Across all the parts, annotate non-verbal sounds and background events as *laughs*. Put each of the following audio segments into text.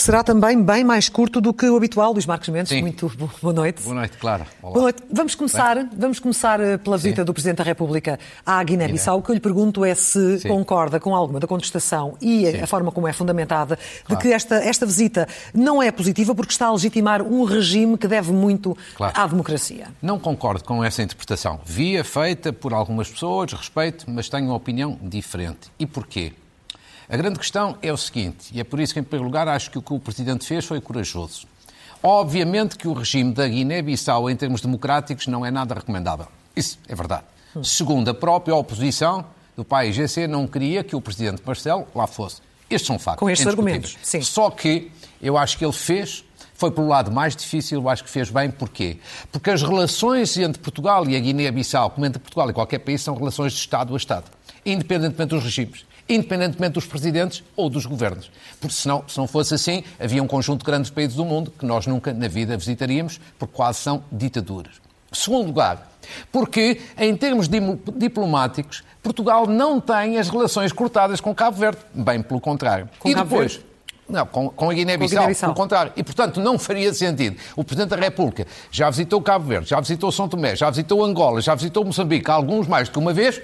que será também bem mais curto do que o habitual. Luís Marcos Mendes, Sim. muito boa noite. Boa noite, Clara. Olá. Boa noite. Vamos começar, vamos começar eh, pela visita do Presidente da República à Guiné-Bissau. O que eu lhe pergunto é se Sim. concorda com alguma da contestação e a- Sim. forma como é fundamentada de Claro. que esta, esta visita não é positiva porque está a legitimar um regime que deve muito Claro. à democracia. Não concordo com essa interpretação. Via feita por algumas pessoas, respeito, mas tenho uma opinião diferente. E porquê? A grande questão é o seguinte, e é por isso que, em primeiro lugar, acho que o que o Presidente fez foi corajoso. Obviamente que o regime da Guiné-Bissau, em termos democráticos, não é nada recomendável. Isso é verdade. Segundo, a própria oposição do PAIGC não queria que o Presidente Marcelo lá fosse. Estes são factos. Com estes argumentos, sim. Só que eu acho que ele fez, foi pelo lado mais difícil, eu acho que fez bem. Porquê? Porque as relações entre Portugal e a Guiné-Bissau, como entre Portugal e qualquer país, são relações de Estado a Estado, independentemente dos regimes, independentemente dos presidentes ou dos governos. Porque senão, se não fosse assim, havia um conjunto de grandes países do mundo que nós nunca na vida visitaríamos, porque quase são ditaduras. Segundo lugar, porque em termos diplomáticos, Portugal não tem as relações cortadas com Cabo Verde, bem pelo contrário. Com e Cabo depois, Verde? não, com, com a Guiné-Bissau, Guiné-Bissau. pelo contrário. E, portanto, não faria sentido. O Presidente da República já visitou Cabo Verde, já visitou São Tomé, já visitou Angola, já visitou Moçambique, alguns mais do que uma vez,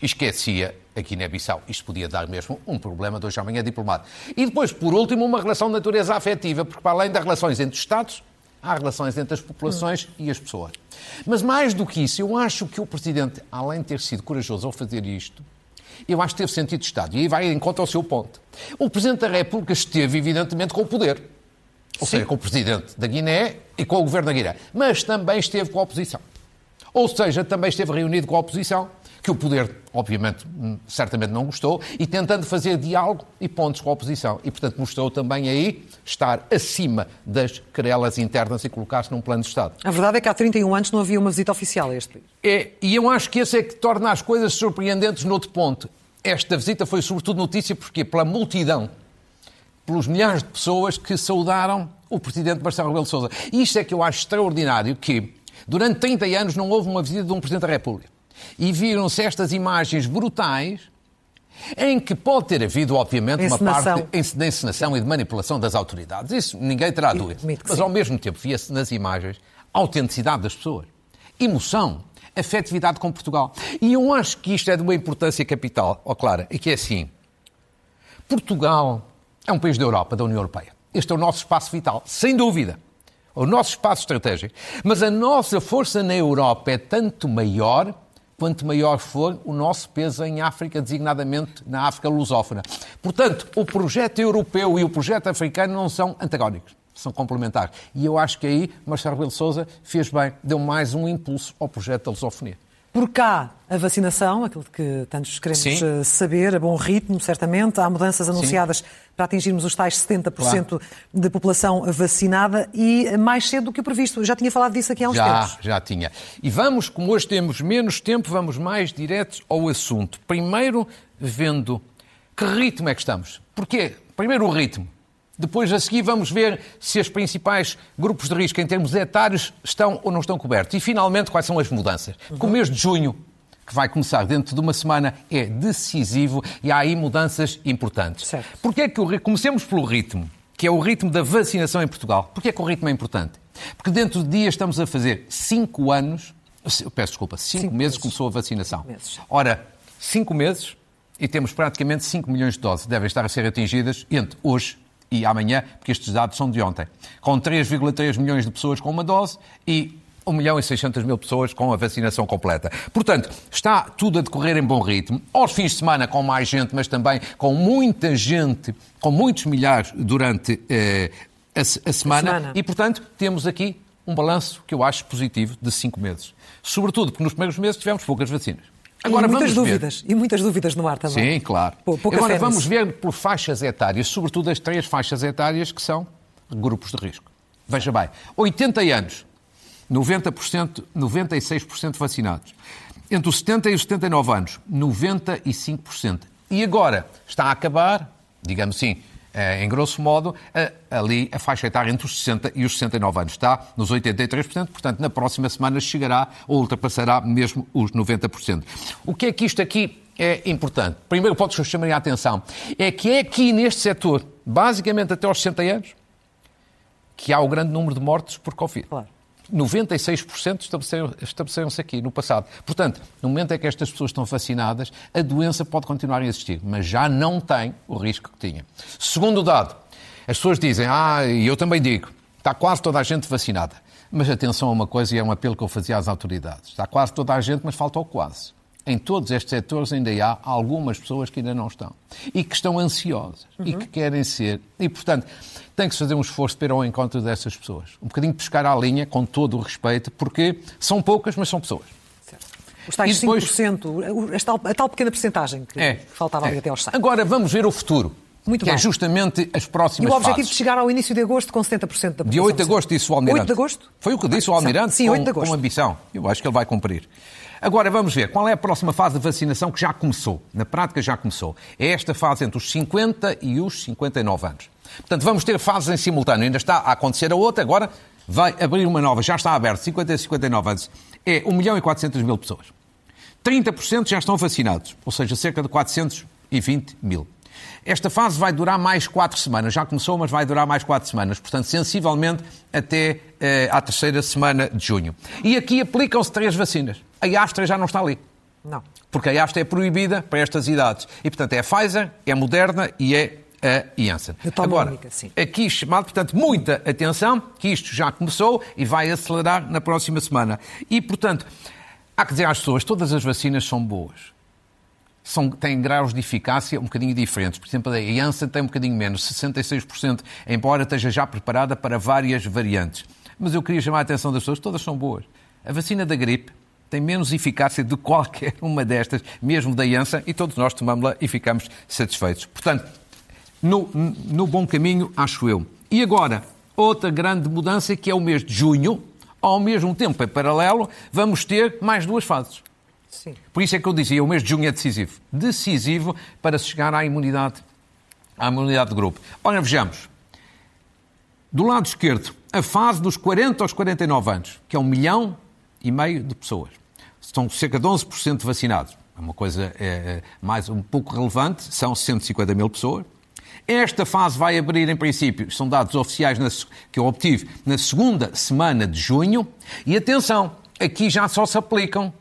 esquecia a Guiné-Bissau. Isto podia dar mesmo um problema de hoje à manhã diplomático. E depois, por último, uma relação de natureza afetiva, porque para além das relações entre os Estados, há relações entre as populações e as pessoas. Mas mais do que isso, eu acho que o Presidente, além de ter sido corajoso ao fazer isto, eu acho que teve sentido de Estado. E aí vai em conta ao seu ponto. O Presidente da República esteve, evidentemente, com o poder. Ou seja, com o Presidente da Guiné e com o Governo da Guiné. Mas também esteve com a oposição. Ou seja, também esteve reunido com a oposição, que o poder, obviamente, hum, certamente não gostou, e tentando fazer diálogo e pontos com a oposição. E, portanto, mostrou também aí estar acima das querelas internas e colocar-se num plano de Estado. A verdade é que há 31 anos não havia uma visita oficial a este país. É, e eu acho que esse é que torna as coisas surpreendentes noutro ponto. Esta visita foi sobretudo notícia porque pela multidão, pelos milhares de pessoas que saudaram o presidente Marcelo Rebelo de Sousa. E isto é que eu acho extraordinário que durante 30 anos não houve uma visita de um presidente da República. E viram-se estas imagens brutais em que pode ter havido, obviamente, uma parte de encenação e de manipulação das autoridades. Isso ninguém terá dúvida. Mas ao mesmo tempo via-se nas imagens a autenticidade das pessoas, emoção, afetividade com Portugal. E eu acho que isto é de uma importância capital, ó Clara, e que é assim. Portugal é um país da Europa, da União Europeia. Este é o nosso espaço vital, sem dúvida. O nosso espaço estratégico. Mas a nossa força na Europa é tanto maior quanto maior for o nosso peso em África, designadamente na África lusófona. Portanto, o projeto europeu e o projeto africano não são antagónicos, são complementares. E eu acho que aí Marcelo Rebelo de Sousa fez bem, deu mais um impulso ao projeto da lusofonia. Por cá, a vacinação, aquilo que tantos queremos Sim. eh, saber, a bom ritmo, certamente. Há mudanças anunciadas para atingirmos os tais 70% de população vacinada e mais cedo do que o previsto. Eu já tinha falado disso aqui há uns Já, tempos. já tinha. E vamos, como hoje temos menos tempo, vamos mais diretos ao assunto. Primeiro, vendo que ritmo é que estamos. Porquê? Primeiro o ritmo. Depois, a seguir, vamos ver se os principais grupos de risco em termos etários estão ou não estão cobertos. E, finalmente, quais são as mudanças. Porque o mês de junho, que vai começar dentro de uma semana, é decisivo e há aí mudanças importantes. Certo. Porquê é que o, comecemos pelo ritmo, que é o ritmo da vacinação em Portugal. Porquê é que o ritmo é importante? Porque dentro de dias estamos a fazer cinco anos, peço desculpa, cinco, Cinco meses meses. começou a vacinação. Cinco meses. Ora, cinco meses e temos praticamente 5 milhões de doses. Devem estar a ser atingidas entre hoje e amanhã, porque estes dados são de ontem. Com 3,3 milhões de pessoas com uma dose e 1 milhão e 600 mil pessoas com a vacinação completa. Portanto, está tudo a decorrer em bom ritmo. Aos fins de semana com mais gente, mas também com muita gente, com muitos milhares durante eh, a, a semana. semana. E, portanto, temos aqui um balanço que eu acho positivo de 5 meses. Sobretudo porque nos primeiros meses tivemos poucas vacinas. E muitas vamos ver. dúvidas. E muitas dúvidas no ar também. Sim, claro. Pou- pouca Agora vamos nisso. ver por faixas etárias, sobretudo as três faixas etárias que são grupos de risco. Veja bem, 80 anos, 90%, 96% vacinados. Entre os 70 e os 79 anos, 95%. E agora está a acabar, digamos assim, em grosso modo, a- ali a faixa etária entre os 60 e os 69 anos. Está nos 83%, portanto, na próxima semana chegará ou ultrapassará mesmo os 90%. O que é que isto aqui é importante? Primeiro ponto que eu chamaria a atenção é que é aqui neste setor basicamente até aos 60 anos, que há o grande número de mortes por Covid. Claro. 96% estabeleceram- estabeleceram-se aqui no passado. Portanto, no momento em que estas pessoas estão vacinadas, a doença pode continuar a existir, mas já não tem o risco que tinha. Segundo dado, as pessoas dizem, ah, e eu também digo, está quase toda a gente vacinada. Mas atenção a uma coisa, e é um apelo que eu fazia às autoridades. Está quase toda a gente, mas falta o quase. Em todos estes setores ainda há algumas pessoas que ainda não estão. E que estão ansiosas. E que querem ser. E, portanto, tem que se fazer um esforço para ir ao encontro dessas pessoas. Um bocadinho pescar à linha, com todo o respeito, porque são poucas, mas são pessoas. Os tais E depois- 5%, o- a tal, a tal pequena porcentagem que, É. faltava ali É. até aos 100%. Agora vamos ver o futuro. Muito que é bem. justamente as E próximas o objetivo fases. de chegar ao início de agosto com 70% da população. Dia 8 de agosto, disse o Almirante. 8 de agosto? Foi o que disse o Almirante Sim, com, 8 de agosto. com ambição. Eu acho que ele vai cumprir. Agora vamos ver qual é a próxima fase de vacinação que já começou. Na prática já começou. É esta fase entre os 50 e os 59 anos. Portanto, vamos ter fases em simultâneo. Ainda está a acontecer a outra, agora vai abrir uma nova. Já está aberta, 50 e 59 anos. É 1 milhão e 400 mil pessoas. 30% já estão vacinados, ou seja, cerca de 420 mil. Esta fase vai durar mais quatro semanas. Já começou, mas vai durar mais quatro semanas. Portanto, sensivelmente até eh, à terceira semana de junho. E aqui aplicam-se três vacinas. A Astra já não está ali. Não. Porque a Astra é proibida para estas idades. E, portanto, é a Pfizer, é a Moderna e é a Janssen. Agora, única, aqui chamado, portanto, muita atenção, que isto já começou e vai acelerar na próxima semana. E, portanto, há que dizer às pessoas, todas as vacinas são boas. São, têm graus de eficácia um bocadinho diferentes. Por exemplo, a Janssen tem um bocadinho menos, 66%, embora esteja já preparada para várias variantes. Mas eu queria chamar a atenção das pessoas, todas são boas. A vacina da gripe tem menos eficácia de qualquer *laughs* uma destas, mesmo da Janssen, e todos nós tomamos-la e ficamos satisfeitos. Portanto, no, no bom caminho, acho eu. E agora, outra grande mudança que é o mês de junho, ao mesmo tempo, em paralelo, vamos ter mais duas fases. Sim. Por isso é que eu dizia, o mês de junho é decisivo. Decisivo para se chegar à imunidade, à imunidade de grupo. Ora, vejamos. Do lado esquerdo, a fase dos 40 aos 49 anos, que é um milhão e meio de pessoas. São cerca de 11% vacinados. É uma coisa é, é, mais um pouco relevante, são 150 mil pessoas. Esta fase vai abrir, em princípio, são dados oficiais na, que eu obtive na segunda semana de junho. E atenção, aqui já só se aplicam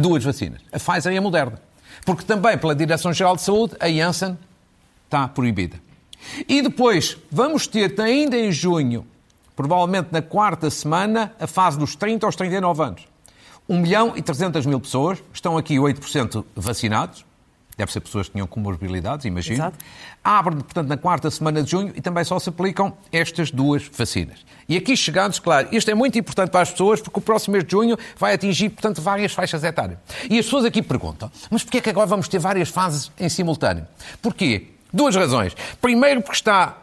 duas vacinas, a Pfizer e a Moderna. Porque também, pela Direção-Geral de Saúde, a Janssen está proibida. E depois, vamos ter ainda em junho, provavelmente na quarta semana, a fase dos 30 aos 39 anos. 1 milhão e 300 mil pessoas, estão aqui 8% vacinados, deve ser pessoas que tinham comorbilidades, imagino. Exato. Abre, portanto, na quarta semana de junho e também só se aplicam estas duas vacinas. E aqui chegados, claro, isto é muito importante para as pessoas porque o próximo mês de junho vai atingir, portanto, várias faixas etárias. E as pessoas aqui perguntam, mas porquê é que agora vamos ter várias fases em simultâneo? Porquê? Duas razões. Primeiro porque está,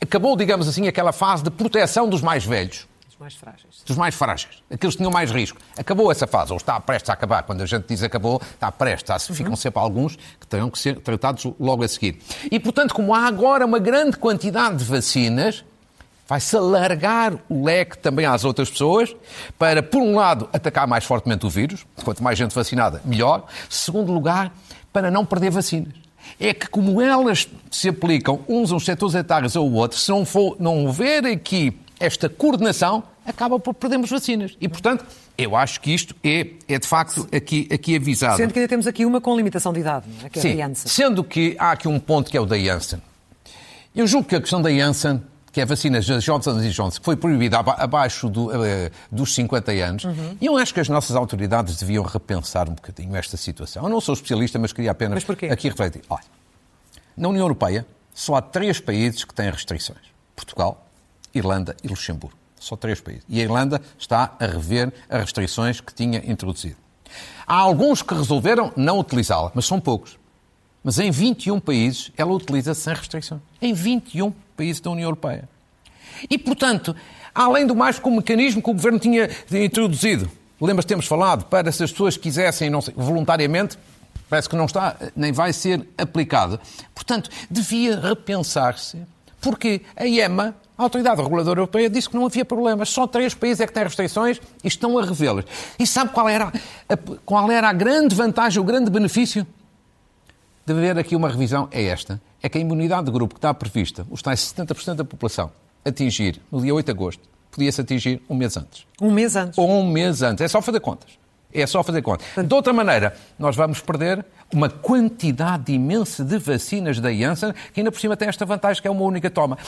acabou, digamos assim, aquela fase de proteção dos mais velhos Os mais frágeis. dos mais frágeis, aqueles que tinham mais risco. Acabou essa fase, ou está prestes a acabar. Quando a gente diz acabou, está prestes. Há- Ficam sempre alguns que terão que ser tratados logo a seguir. E, portanto, como há agora uma grande quantidade de vacinas, vai-se alargar o leque também às outras pessoas para, por um lado, atacar mais fortemente o vírus. Quanto mais gente vacinada, melhor. Segundo lugar, para não perder vacinas. É que, como elas se aplicam uns aos setores etários ou outros, se não, for, não houver aqui esta coordenação, acaba por perdermos vacinas. E, portanto, eu acho que isto é, é de facto aqui, aqui avisado. Sendo que ainda temos aqui uma com limitação de idade, é? que é a Sim, criança. sendo que há aqui um ponto que é o da Janssen. Eu julgo que a questão da Janssen, que é a vacina Johnson Johnson, que foi proibida aba- abaixo do, eh, dos 50 anos, Uhum. e eu acho que as nossas autoridades deviam repensar um bocadinho esta situação. Eu não sou especialista, mas queria apenas Mas aqui refletir. Olha, na União Europeia só há três países que têm restrições. Portugal, Irlanda e Luxemburgo. Só três países. E a Irlanda está a rever as restrições que tinha introduzido. Há alguns que resolveram não utilizá-la, mas são poucos. Mas em 21 países ela utiliza-se sem restrição. Em 21 países da União Europeia. E, portanto, além do mais, com o mecanismo que o Governo tinha introduzido, lembras temos falado, para se as pessoas quisessem, sei, voluntariamente, parece que não está, nem vai ser aplicado. Portanto, devia repensar-se, porque a EMA, a Autoridade Reguladora Europeia, disse que não havia problemas, só três países é que têm restrições e estão a revê-las. E sabe qual era, a, qual era a grande vantagem, o grande benefício? de haver aqui uma revisão é esta. é que a imunidade de grupo que está prevista, os tais 70% da população, atingir no dia 8 de agosto, podia-se atingir um mês antes. Um mês antes? Ou um mês antes. É só fazer contas. É só fazer contas. De outra maneira, nós vamos perder uma quantidade imensa de vacinas da Janssen, que ainda por cima tem esta vantagem que é uma única toma.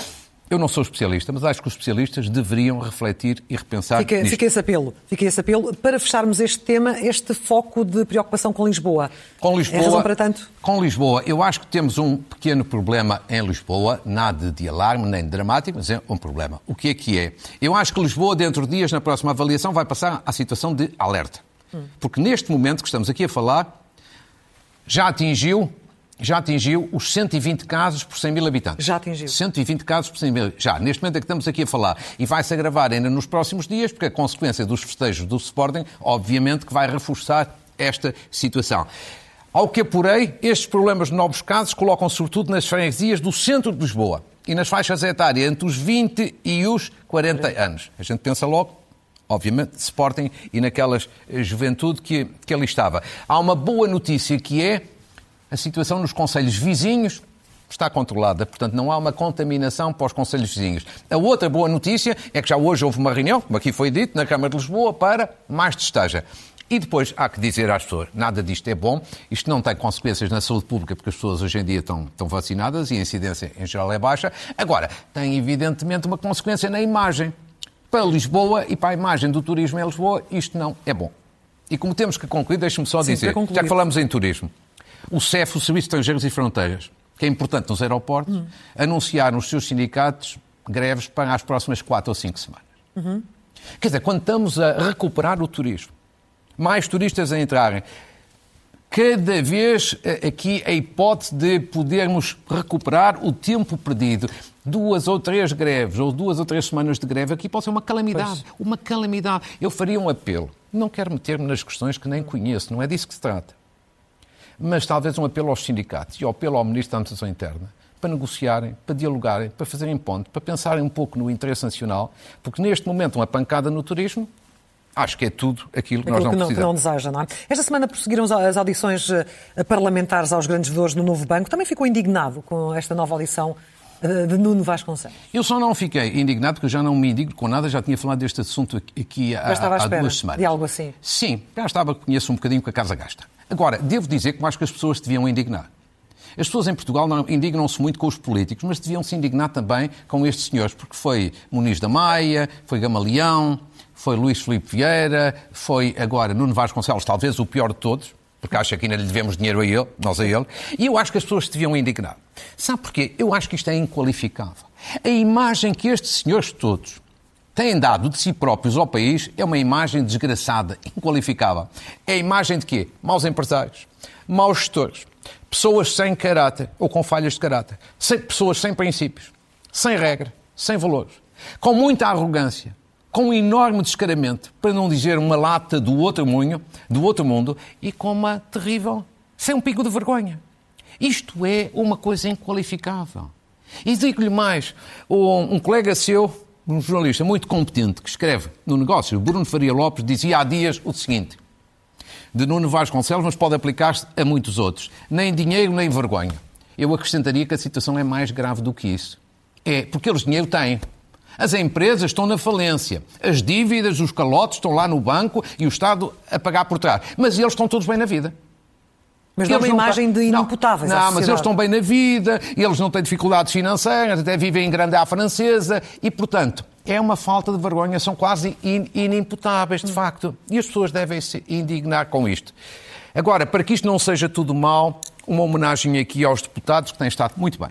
Eu não sou especialista, mas acho que os especialistas deveriam refletir e repensar fica, nisto. Fica esse apelo. Fica esse apelo. Para fecharmos este tema, este foco de preocupação com Lisboa. Com Lisboa, é razão para tanto? Com Lisboa, eu acho que temos um pequeno problema em Lisboa, nada de alarme nem de dramático, mas é um problema. O que é que é? Eu acho que Lisboa, dentro de dias, na próxima avaliação, vai passar à situação de alerta. Hum. Porque neste momento que estamos aqui a falar, já atingiu já atingiu os 120 casos por 100 mil habitantes. Já atingiu. 120 casos por 100 mil. Já, neste momento é que estamos aqui a falar. E vai-se agravar ainda nos próximos dias, porque a consequência dos festejos do Sporting, obviamente, que vai reforçar esta situação. Ao que apurei, estes problemas de novos casos colocam sobretudo nas freguesias do centro de Lisboa e nas faixas etárias entre os 20 e os 40 anos. A gente pensa logo, obviamente, Sporting e naquelas juventude que, que ali estava. Há uma boa notícia que é a situação nos conselhos vizinhos está controlada, portanto não há uma contaminação para os conselhos vizinhos. A outra boa notícia é que já hoje houve uma reunião, como aqui foi dito, na Câmara de Lisboa para mais destaja. E depois há que dizer às pessoas, nada disto é bom, isto não tem consequências na saúde pública, porque as pessoas hoje em dia estão, estão vacinadas e a incidência em geral é baixa. Agora, tem evidentemente uma consequência na imagem. Para Lisboa e para a imagem do turismo em Lisboa, isto não é bom. E como temos que concluir, deixe-me só Sim, dizer, já que falamos em turismo, o CEF, o Serviço de Estrangeiros e Fronteiras, que é importante nos aeroportos, uhum. anunciaram os seus sindicatos greves para as próximas quatro ou cinco semanas. Uhum. Quer dizer, quando estamos a recuperar o turismo, mais turistas a entrarem, cada vez eh, aqui a hipótese de podermos recuperar o tempo perdido, duas ou três greves ou duas ou três semanas de greve, aqui pode ser uma calamidade. Pois. Uma calamidade. Eu faria um apelo. Não quero meter-me nas questões que nem conheço, não é disso que se trata mas talvez um apelo aos sindicatos e um apelo ao Ministro da Administração Interna para negociarem, para dialogarem, para fazerem ponto, para pensarem um pouco no interesse nacional, porque neste momento uma pancada no turismo Acho que é tudo aquilo que aquilo nós não que não, precisamos. Que não deseja, não é? Esta semana prosseguiram as audições eh, parlamentares aos grandes vedores no novo banco. Também ficou indignado com esta nova audição eh, de Nuno Vasconcelos? Eu só não fiquei indignado, porque eu já não me indigno com nada, já tinha falado deste assunto aqui há, há duas semanas. de algo assim? Sim, já estava, conheço um bocadinho com a Casa Gasta. Agora, devo dizer que acho que as pessoas deviam indignar. As pessoas em Portugal indignam-se muito com os políticos, mas deviam se indignar também com estes senhores, porque foi Muniz da Maia, foi Gamaleão, foi Luís Filipe Vieira, foi agora Nuno Vasconcelos, talvez o pior de todos, porque acha que ainda lhe devemos dinheiro a ele, nós a ele, e eu acho que as pessoas se deviam indignar. Sabe porquê? Eu acho que isto é inqualificável. A imagem que estes senhores todos têm dado de si próprios ao país é uma imagem desgraçada, inqualificável. É a imagem de quê? Maus empresários, maus gestores, pessoas sem caráter ou com falhas de caráter, pessoas sem princípios, sem regra, sem valores, com muita arrogância, com um enorme descaramento, para não dizer uma lata do outro munho, do outro mundo, e com uma terrível, sem um pico de vergonha. Isto é uma coisa inqualificável. E digo-lhe mais, um colega seu, um jornalista muito competente que escreve no negócio, Bruno Faria Lopes, dizia há dias o seguinte: de Nuno Vasconcelos, mas pode aplicar-se a muitos outros. Nem dinheiro, nem vergonha. Eu acrescentaria que a situação é mais grave do que isso. É porque eles dinheiro têm. As empresas estão na falência. As dívidas, os calotes estão lá no banco e o Estado a pagar por trás. Mas eles estão todos bem na vida. Mas dá uma imagem de inimputáveis. Não, não mas eles estão bem na vida, eles não têm dificuldades financeiras, até vivem em grande à francesa e, portanto, é uma falta de vergonha, são quase in, inimputáveis, de facto. E as pessoas devem se indignar com isto. Agora, para que isto não seja tudo mal, uma homenagem aqui aos deputados que têm estado muito bem.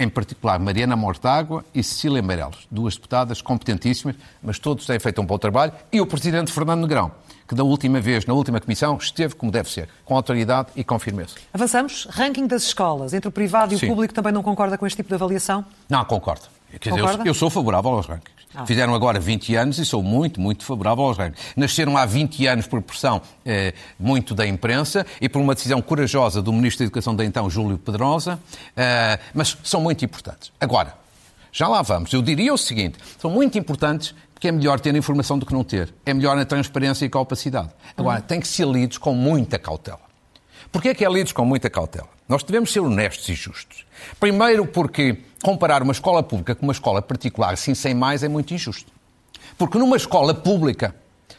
Em particular, Mariana Mortágua e Cecília Meireles, duas deputadas competentíssimas, mas todos têm feito um bom trabalho, e o Presidente Fernando Negrão, que da última vez, na última comissão, esteve como deve ser, com autoridade e com firmeza. Avançamos. Ranking das escolas. Entre o privado e Sim. o público também não concorda com este tipo de avaliação? Não, concordo. Quer dizer, eu, eu, sou favorável aos rankings. Ah. Fizeram agora 20 anos e sou muito, muito favorável aos rankings. Nasceram há 20 anos por pressão eh, muito da imprensa e por uma decisão corajosa do Ministro da Educação de então, Júlio Pedrosa, eh, mas são muito importantes. Agora, já lá vamos. Eu diria o seguinte: são muito importantes porque é melhor ter informação do que não ter. É melhor na transparência e a opacidade. Agora, tem que ser lidos com muita cautela. Porquê é que é lidos com muita cautela? Nós devemos ser honestos e justos. Primeiro, porque comparar uma escola pública com uma escola particular, assim sem mais, é muito injusto. Porque numa escola pública,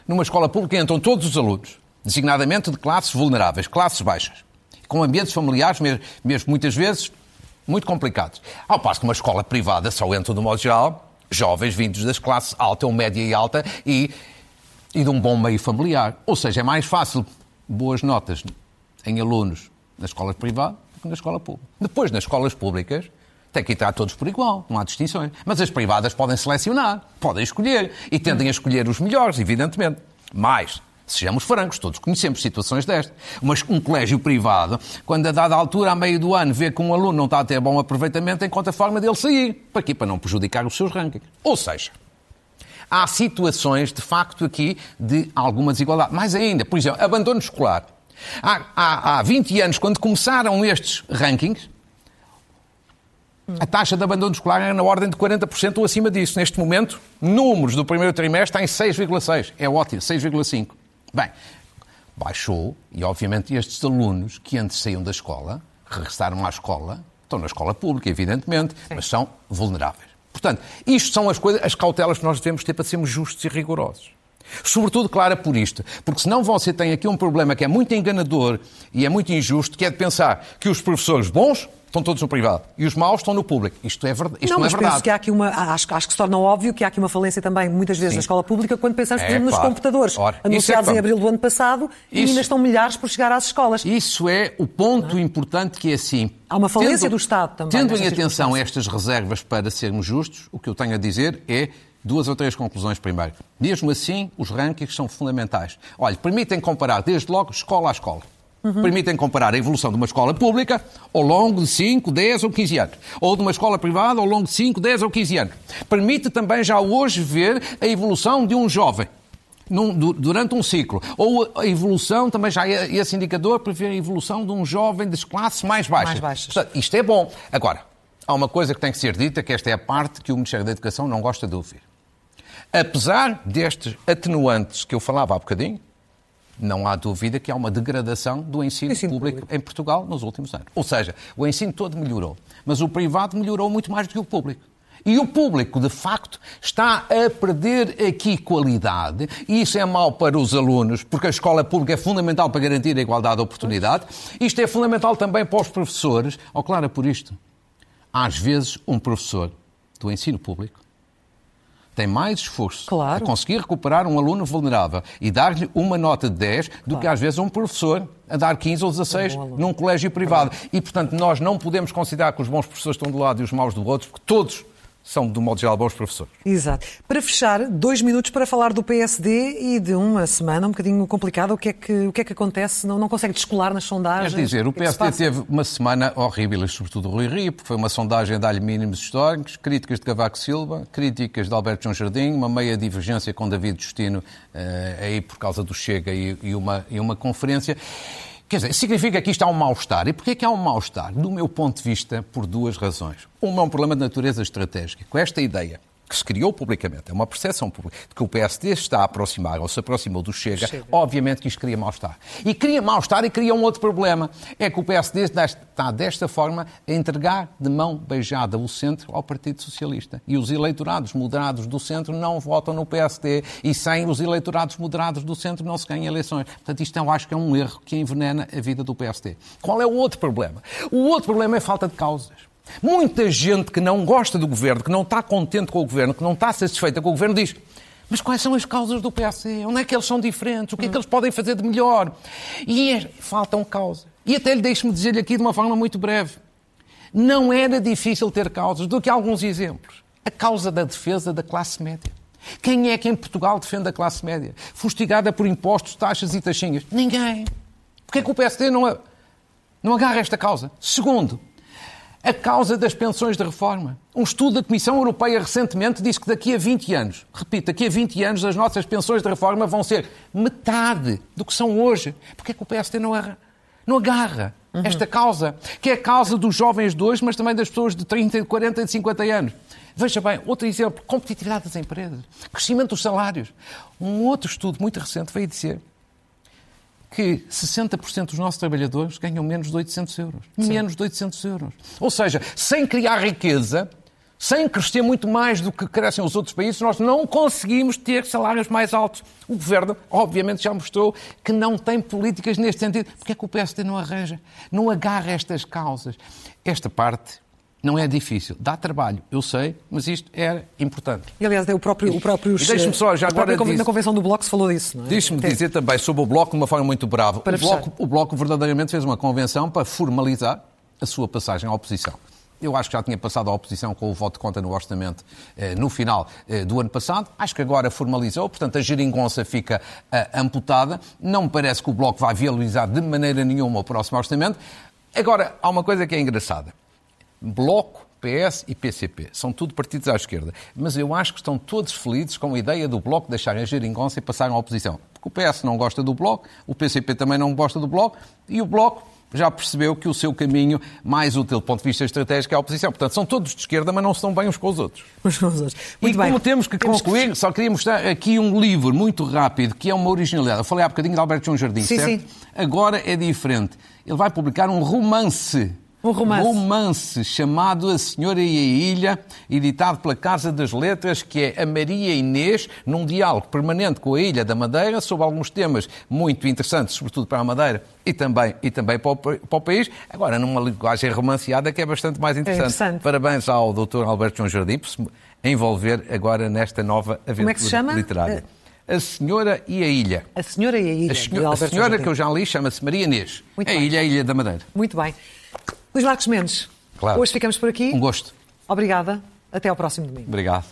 numa escola pública entram todos os alunos, designadamente de classes vulneráveis, classes baixas, com ambientes familiares, mesmo muitas vezes, muito complicados. Ao passo que uma escola privada só entram, de modo geral, jovens vindos das classes alta ou média e alta e, e de um bom meio familiar. Ou seja, é mais fácil boas notas em alunos na escola privada do que na escola pública. Depois, nas escolas públicas, tem que entrar todos por igual, não há distinções. Mas as privadas podem selecionar, podem escolher e tendem a escolher os melhores, evidentemente. Mais, Sejamos francos, todos conhecemos situações destas. Mas um colégio privado, quando a dada altura, a meio do ano, vê que um aluno não está a ter bom aproveitamento, encontra a forma dele sair. Para quê? Para não prejudicar os seus rankings. Ou seja, há situações, de facto, aqui de alguma desigualdade. Mais ainda, por exemplo, abandono escolar. Há, há, há 20 anos, quando começaram estes rankings, a taxa de abandono escolar era na ordem de 40% ou acima disso. Neste momento, números do primeiro trimestre está em 6,6%. É ótimo, 6,5%. Bem, baixou e, obviamente, estes alunos que antes saíam da escola, regressaram à escola, estão na escola pública, evidentemente, Sim. mas são vulneráveis. Portanto, isto são as coisas, as cautelas que nós devemos ter para sermos justos e rigorosos. Sobretudo, claro, por isto. Porque senão você tem aqui um problema que é muito enganador e é muito injusto, que é de pensar que os professores bons estão todos no privado e os maus estão no público. Isto é, verdade. Isto não, não é verdade. que há aqui uma, acho, acho, que se torna óbvio que há aqui uma falência também, muitas vezes, Sim. na escola pública, quando pensamos, por é, nos computadores Ora, é anunciados é em abril do ano passado isso, e ainda estão milhares por chegar às escolas. Isso é o ponto é? importante que é assim. Há uma falência tendo, do Estado também. Tendo em atenção estas reservas para sermos justos, o que eu tenho a dizer é duas ou três conclusões primeiro. Mesmo assim, os rankings são fundamentais. Olha, permitem comparar desde logo escola a escola. Uhum. Permitem comparar a evolução de uma escola pública ao longo de 5, 10 ou 15 anos. Ou de uma escola privada ao longo de 5, 10 ou 15 anos. Permite também já hoje ver a evolução de um jovem. Num, durante um ciclo. Ou a evolução, também já é esse indicador prevê a evolução de um jovem das classes mais baixas. Mais baixas. Portanto, isto é bom. Agora, há uma coisa que tem que ser dita, que esta é a parte que o Ministério da Educação não gosta de ouvir. Apesar destes atenuantes que eu falava há bocadinho, não há dúvida que há uma degradação do ensino, ensino público, público, em Portugal nos últimos anos. Ou seja, o ensino todo melhorou, mas o privado melhorou muito mais do que o público. E o público, de facto, está a perder aqui qualidade, e isso é mau para os alunos, porque a escola pública é fundamental para garantir a igualdade de oportunidade. Isto é fundamental também para os professores. Oh, claro, por isto. Às vezes, um professor do ensino público tem mais esforço claro. a conseguir recuperar um aluno vulnerável e dar-lhe uma nota de 10 do claro. que às vezes um professor a dar 15 ou 16 um num colégio privado. E, portanto, nós não podemos considerar que os bons professores estão de um lado e os maus do outro, porque todos são, de um modo geral, bons professores. Exato. Para fechar, dois minutos para falar do PSD e de uma semana um bocadinho complicada. O que é que, o que, é que acontece? Não, não consegue descolar nas sondagens? Quer dizer, o PSD é teve uma semana horrível, sobretudo o Rui Rio, porque foi uma sondagem a dar-lhe mínimos históricos, críticas de Cavaco Silva, críticas de Alberto João Jardim, uma meia divergência com David Justino, eh, aí por causa do Chega e, e, uma, e uma conferência. Quer dizer, significa que isto há um mal-estar. E porquê que há um mal-estar? Do meu ponto de vista, por duas razões. Uma é um problema de natureza estratégica. Com esta ideia que se criou publicamente, é uma percepção pública, de que o PSD está a aproximar ou se aproximou do Chega, Chega. obviamente que isto cria mal-estar. E cria mal-estar e cria um outro problema. É que o PSD está desta forma a entregar de mão beijada o centro ao Partido Socialista. E os eleitorados moderados do centro não votam no PSD. E sem os eleitorados moderados do centro não se ganham eleições. Portanto, isto eu acho que é um erro que envenena a vida do PSD. Qual é o outro problema? O outro problema é a falta de causas. Muita gente que não gosta do governo, que não está contente com o governo, que não está satisfeita com o governo, diz: mas quais são as causas do PSD? Onde é que eles são diferentes? O que é que eles podem fazer de melhor? E é, faltam causas. E até lhe deixe-me dizer-lhe aqui de uma forma muito breve. Não era difícil ter causas, do que alguns exemplos. A causa da defesa da classe média. Quem é que em Portugal defende a classe média? Fustigada por impostos, taxas e taxinhas? Ninguém. Porquê é que o PSD não, não agarra esta causa? Segundo, a causa das pensões de reforma. Um estudo da Comissão Europeia recentemente disse que daqui a 20 anos, repito, daqui a 20 anos as nossas pensões de reforma vão ser metade do que são hoje. Porquê é que o PSD não agarra, não agarra uhum. esta causa? Que é a causa dos jovens de hoje, mas também das pessoas de 30, de 40, de 50 anos. Veja bem, outro exemplo, competitividade das empresas, crescimento dos salários. Um outro estudo muito recente veio dizer que 60% dos nossos trabalhadores ganham menos de 800 euros. Sim. Menos de 800 euros. Ou seja, sem criar riqueza, sem crescer muito mais do que crescem os outros países, nós não conseguimos ter salários mais altos. O governo, obviamente, já mostrou que não tem políticas neste sentido. Porque é que o PSD não arranja? Não agarra estas causas? Esta parte não é difícil, dá trabalho, eu sei, mas isto é importante. E aliás, é o próprio. O próprio deixe-me só, já agora. Diz... Na convenção do Bloco se falou disso, não é? Deixe-me dizer também sobre o Bloco de uma forma muito brava. Para o, Bloco, o Bloco verdadeiramente fez uma convenção para formalizar a sua passagem à oposição. Eu acho que já tinha passado à oposição com o voto de conta no orçamento eh, no final eh, do ano passado. Acho que agora formalizou, portanto a geringonça fica eh, amputada. Não me parece que o Bloco vá viabilizar de maneira nenhuma o próximo orçamento. Agora, há uma coisa que é engraçada. Bloco, PS e PCP. São tudo partidos à esquerda. Mas eu acho que estão todos felizes com a ideia do Bloco deixarem a geringonça e passarem à oposição. Porque o PS não gosta do Bloco, o PCP também não gosta do Bloco e o Bloco já percebeu que o seu caminho mais útil do ponto de vista estratégico é a oposição. Portanto, são todos de esquerda, mas não estão bem uns com os outros. Uns com os outros. Muito e bem. como temos que temos concluir, que... só queria mostrar aqui um livro muito rápido, que é uma originalidade. Eu falei há bocadinho de Alberto João Jardim, sim, certo? Sim. Agora é diferente. Ele vai publicar um romance um romance. romance chamado A Senhora e a Ilha, editado pela Casa das Letras, que é a Maria Inês, num diálogo permanente com a Ilha da Madeira, sobre alguns temas muito interessantes, sobretudo para a Madeira e também, e também para, o, para o país. Agora, numa linguagem romanceada que é bastante mais interessante. É interessante. Parabéns ao Dr. Alberto João Jardim por se envolver agora nesta nova aventura Como é que se chama? literária. A Senhora e a Ilha. A Senhora e a Ilha. A, senhora, a senhora que eu já li chama-se Maria Inês. Muito a bem. Ilha é a Ilha da Madeira. Muito bem. Luís Marcos Mendes, claro. hoje ficamos por aqui. Um gosto. Obrigada. Até ao próximo domingo. Obrigado.